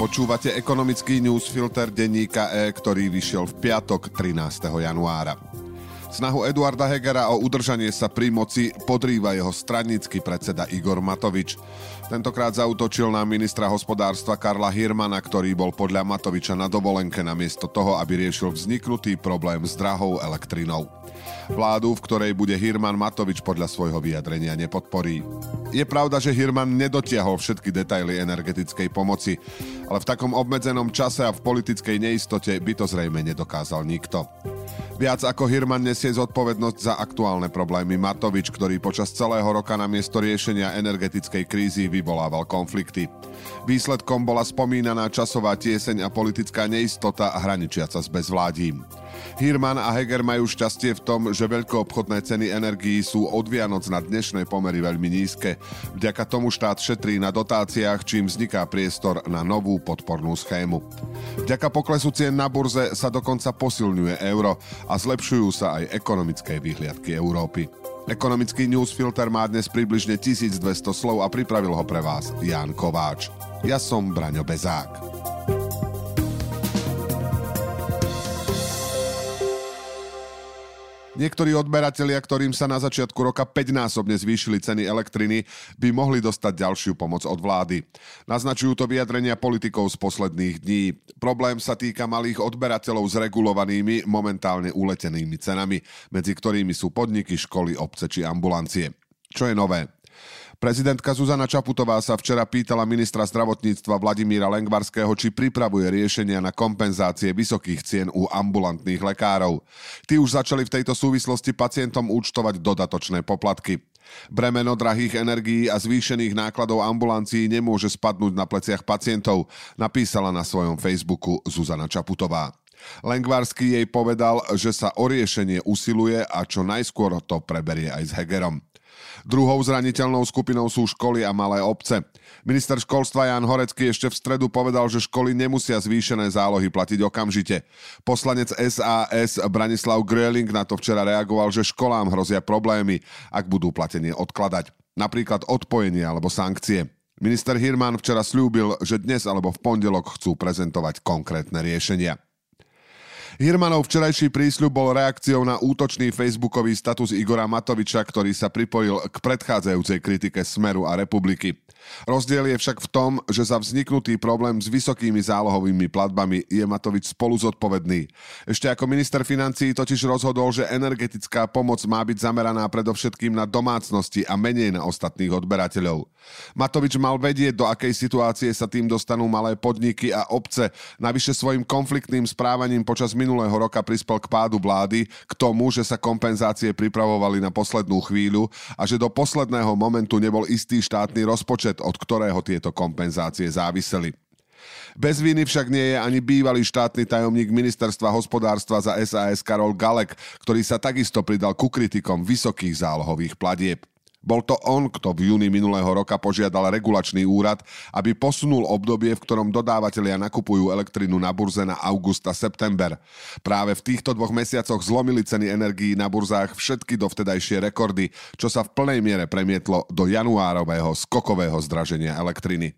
Počúvate ekonomický newsfilter denníka E, ktorý vyšiel v piatok 13. januára. Snahu Eduarda Hegera o udržanie sa pri moci podrýva jeho stranický predseda Igor Matovič. Tentokrát zautočil na ministra hospodárstva Karla Hirmana, ktorý bol podľa Matoviča na dovolenke namiesto toho, aby riešil vzniknutý problém s drahou elektrinou. Vládu, v ktorej bude Hirman Matovič podľa svojho vyjadrenia nepodporí. Je pravda, že Hirman nedotiahol všetky detaily energetickej pomoci, ale v takom obmedzenom čase a v politickej neistote by to zrejme nedokázal nikto. Viac ako Hirman nesie zodpovednosť za aktuálne problémy Matovič, ktorý počas celého roka na miesto riešenia energetickej krízy vyvolával konflikty. Výsledkom bola spomínaná časová tieseň a politická neistota hraničiaca s bezvládím. Hirman a Heger majú šťastie v tom, že veľkoobchodné ceny energií sú od Vianoc na dnešnej pomery veľmi nízke. Vďaka tomu štát šetrí na dotáciách, čím vzniká priestor na novú podpornú schému. Vďaka poklesu cien na burze sa dokonca posilňuje euro a zlepšujú sa aj ekonomické výhliadky Európy. Ekonomický newsfilter má dnes približne 1200 slov a pripravil ho pre vás Ján Kováč. Ja som Braňo Bezák. Niektorí odberatelia, ktorým sa na začiatku roka 5-násobne zvýšili ceny elektriny, by mohli dostať ďalšiu pomoc od vlády. Naznačujú to vyjadrenia politikov z posledných dní. Problém sa týka malých odberateľov s regulovanými, momentálne uletenými cenami, medzi ktorými sú podniky, školy, obce či ambulancie. Čo je nové? Prezidentka Zuzana Čaputová sa včera pýtala ministra zdravotníctva Vladimíra Lengvarského, či pripravuje riešenia na kompenzácie vysokých cien u ambulantných lekárov. Tí už začali v tejto súvislosti pacientom účtovať dodatočné poplatky. Bremeno drahých energií a zvýšených nákladov ambulancií nemôže spadnúť na pleciach pacientov, napísala na svojom Facebooku Zuzana Čaputová. Lengvarský jej povedal, že sa o riešenie usiluje a čo najskôr to preberie aj s Hegerom. Druhou zraniteľnou skupinou sú školy a malé obce. Minister školstva Jan Horecký ešte v stredu povedal, že školy nemusia zvýšené zálohy platiť okamžite. Poslanec SAS Branislav Gröling na to včera reagoval, že školám hrozia problémy, ak budú platenie odkladať. Napríklad odpojenie alebo sankcie. Minister Hirman včera slúbil, že dnes alebo v pondelok chcú prezentovať konkrétne riešenia. Hirmanov včerajší prísľub bol reakciou na útočný facebookový status Igora Matoviča, ktorý sa pripojil k predchádzajúcej kritike Smeru a Republiky. Rozdiel je však v tom, že za vzniknutý problém s vysokými zálohovými platbami je Matovič spolu zodpovedný. Ešte ako minister financí totiž rozhodol, že energetická pomoc má byť zameraná predovšetkým na domácnosti a menej na ostatných odberateľov. Matovič mal vedieť, do akej situácie sa tým dostanú malé podniky a obce. Navyše svojim konfliktným správaním počas minulého roka prispel k pádu vlády, k tomu, že sa kompenzácie pripravovali na poslednú chvíľu a že do posledného momentu nebol istý štátny rozpočet, od ktorého tieto kompenzácie záviseli. Bez viny však nie je ani bývalý štátny tajomník ministerstva hospodárstva za SAS Karol Galek, ktorý sa takisto pridal ku kritikom vysokých zálohových platieb. Bol to on, kto v júni minulého roka požiadal regulačný úrad, aby posunul obdobie, v ktorom dodávateľia nakupujú elektrinu na burze na august a september. Práve v týchto dvoch mesiacoch zlomili ceny energií na burzách všetky dovtedajšie rekordy, čo sa v plnej miere premietlo do januárového skokového zdraženia elektriny.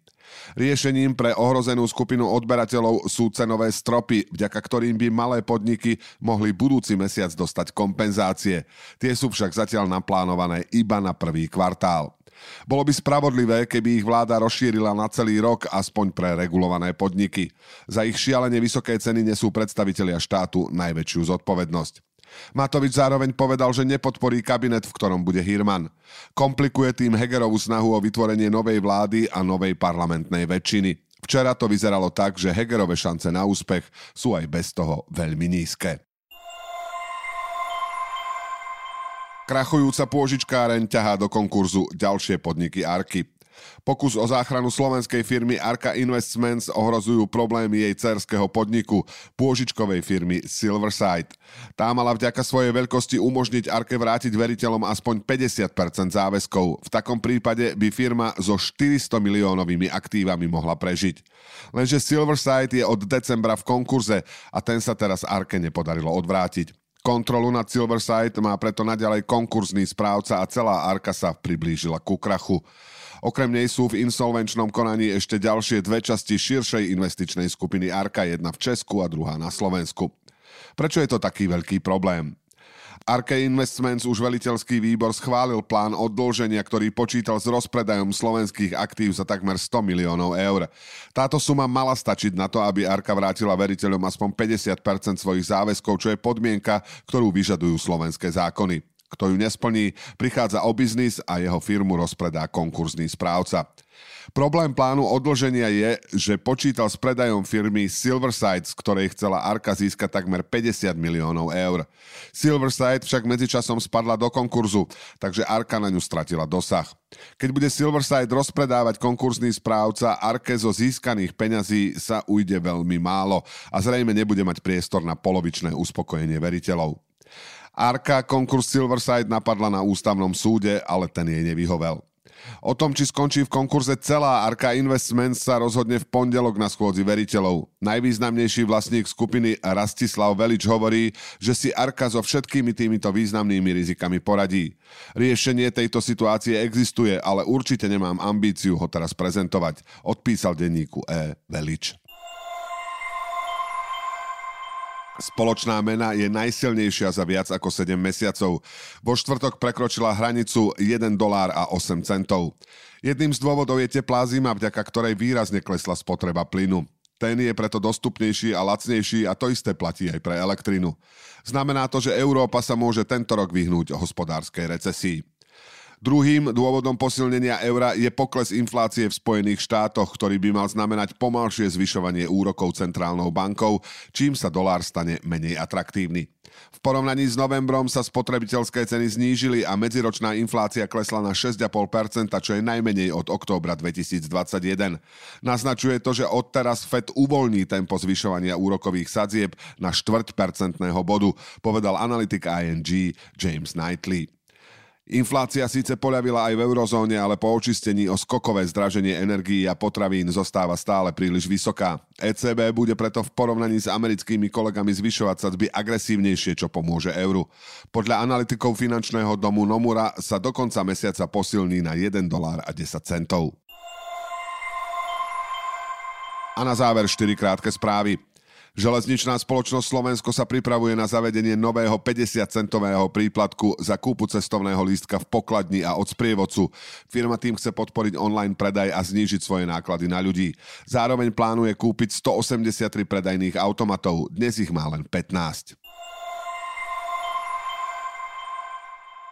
Riešením pre ohrozenú skupinu odberateľov sú cenové stropy, vďaka ktorým by malé podniky mohli budúci mesiac dostať kompenzácie. Tie sú však zatiaľ naplánované iba na prvý kvartál. Bolo by spravodlivé, keby ich vláda rozšírila na celý rok, aspoň pre regulované podniky. Za ich šialene vysoké ceny nesú predstavitelia štátu najväčšiu zodpovednosť. Matovič zároveň povedal, že nepodporí kabinet, v ktorom bude Hirman. Komplikuje tým Hegerovú snahu o vytvorenie novej vlády a novej parlamentnej väčšiny. Včera to vyzeralo tak, že Hegerové šance na úspech sú aj bez toho veľmi nízke. Krachujúca pôžičkáreň ťahá do konkurzu ďalšie podniky Arky. Pokus o záchranu slovenskej firmy Arca Investments ohrozujú problémy jej cerského podniku, pôžičkovej firmy Silverside. Tá mala vďaka svojej veľkosti umožniť Arke vrátiť veriteľom aspoň 50% záväzkov. V takom prípade by firma so 400 miliónovými aktívami mohla prežiť. Lenže Silverside je od decembra v konkurze a ten sa teraz Arke nepodarilo odvrátiť. Kontrolu nad Silverside má preto naďalej konkurzný správca a celá Arka sa priblížila ku krachu. Okrem nej sú v insolvenčnom konaní ešte ďalšie dve časti širšej investičnej skupiny Arka, jedna v Česku a druhá na Slovensku. Prečo je to taký veľký problém? Arke Investments už veliteľský výbor schválil plán oddlženia, ktorý počítal s rozpredajom slovenských aktív za takmer 100 miliónov eur. Táto suma mala stačiť na to, aby Arka vrátila veriteľom aspoň 50% svojich záväzkov, čo je podmienka, ktorú vyžadujú slovenské zákony. Kto ju nesplní, prichádza o biznis a jeho firmu rozpredá konkurzný správca. Problém plánu odloženia je, že počítal s predajom firmy Silverside, z ktorej chcela Arka získať takmer 50 miliónov eur. Silverside však medzičasom spadla do konkurzu, takže Arka na ňu stratila dosah. Keď bude Silverside rozpredávať konkurzný správca, Arke zo získaných peňazí sa ujde veľmi málo a zrejme nebude mať priestor na polovičné uspokojenie veriteľov. Arka konkurs Silverside napadla na ústavnom súde, ale ten jej nevyhovel. O tom, či skončí v konkurze celá Arka Investments sa rozhodne v pondelok na schôdzi veriteľov. Najvýznamnejší vlastník skupiny Rastislav Velič hovorí, že si Arka so všetkými týmito významnými rizikami poradí. Riešenie tejto situácie existuje, ale určite nemám ambíciu ho teraz prezentovať, odpísal denníku E. Velič. Spoločná mena je najsilnejšia za viac ako 7 mesiacov. Vo štvrtok prekročila hranicu 1 dolár a 8 centov. Jedným z dôvodov je teplá zima, vďaka ktorej výrazne klesla spotreba plynu. Ten je preto dostupnejší a lacnejší a to isté platí aj pre elektrinu. Znamená to, že Európa sa môže tento rok vyhnúť hospodárskej recesii. Druhým dôvodom posilnenia eura je pokles inflácie v Spojených štátoch, ktorý by mal znamenať pomalšie zvyšovanie úrokov centrálnou bankou, čím sa dolár stane menej atraktívny. V porovnaní s novembrom sa spotrebiteľské ceny znížili a medziročná inflácia klesla na 6,5%, čo je najmenej od októbra 2021. Naznačuje to, že odteraz Fed uvoľní tempo zvyšovania úrokových sadzieb na 4% bodu, povedal analytik ING James Knightley. Inflácia síce poľavila aj v eurozóne, ale po očistení o skokové zdraženie energií a potravín zostáva stále príliš vysoká. ECB bude preto v porovnaní s americkými kolegami zvyšovať sadzby agresívnejšie, čo pomôže euru. Podľa analytikov finančného domu Nomura sa do konca mesiaca posilní na 1 dolár a 10 centov. A na záver 4 krátke správy. Železničná spoločnosť Slovensko sa pripravuje na zavedenie nového 50-centového príplatku za kúpu cestovného lístka v pokladni a od sprievodcu. Firma tým chce podporiť online predaj a znížiť svoje náklady na ľudí. Zároveň plánuje kúpiť 183 predajných automatov, dnes ich má len 15.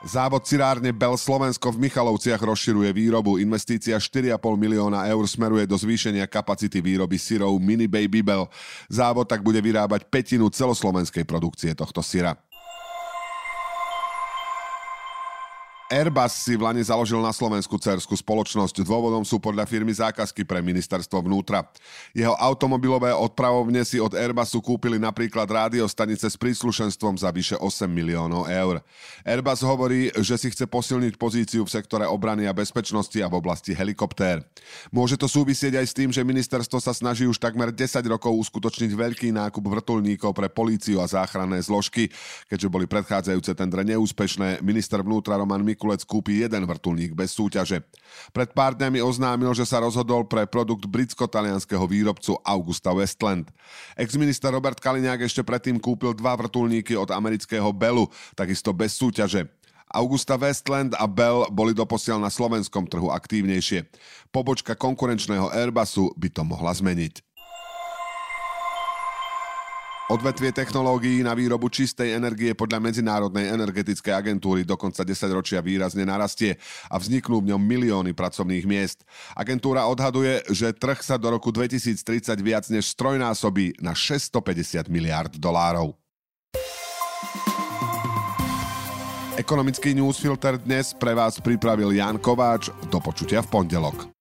Závod cirárne Bel Slovensko v Michalovciach rozširuje výrobu. Investícia 4,5 milióna eur smeruje do zvýšenia kapacity výroby syrov Mini Baby Bell. Závod tak bude vyrábať petinu celoslovenskej produkcie tohto syra. Airbus si v Lani založil na Slovensku cerskú spoločnosť. Dôvodom sú podľa firmy zákazky pre ministerstvo vnútra. Jeho automobilové odpravovne si od Airbusu kúpili napríklad rádiostanice s príslušenstvom za vyše 8 miliónov eur. Airbus hovorí, že si chce posilniť pozíciu v sektore obrany a bezpečnosti a v oblasti helikoptér. Môže to súvisieť aj s tým, že ministerstvo sa snaží už takmer 10 rokov uskutočniť veľký nákup vrtulníkov pre políciu a záchranné zložky. Keďže boli predchádzajúce tendre neúspešné, minister vnútra Roman Mik Mikulec kúpi jeden vrtulník bez súťaže. Pred pár dňami oznámil, že sa rozhodol pre produkt britsko-talianského výrobcu Augusta Westland. Ex-minister Robert Kaliňák ešte predtým kúpil dva vrtulníky od amerického Bellu, takisto bez súťaže. Augusta Westland a Bell boli doposiaľ na slovenskom trhu aktívnejšie. Pobočka konkurenčného Airbusu by to mohla zmeniť. Odvetvie technológií na výrobu čistej energie podľa Medzinárodnej energetickej agentúry do konca 10 ročia výrazne narastie a vzniknú v ňom milióny pracovných miest. Agentúra odhaduje, že trh sa do roku 2030 viac než strojnásobí na 650 miliard dolárov. Ekonomický newsfilter dnes pre vás pripravil Jan Kováč. Do počutia v pondelok.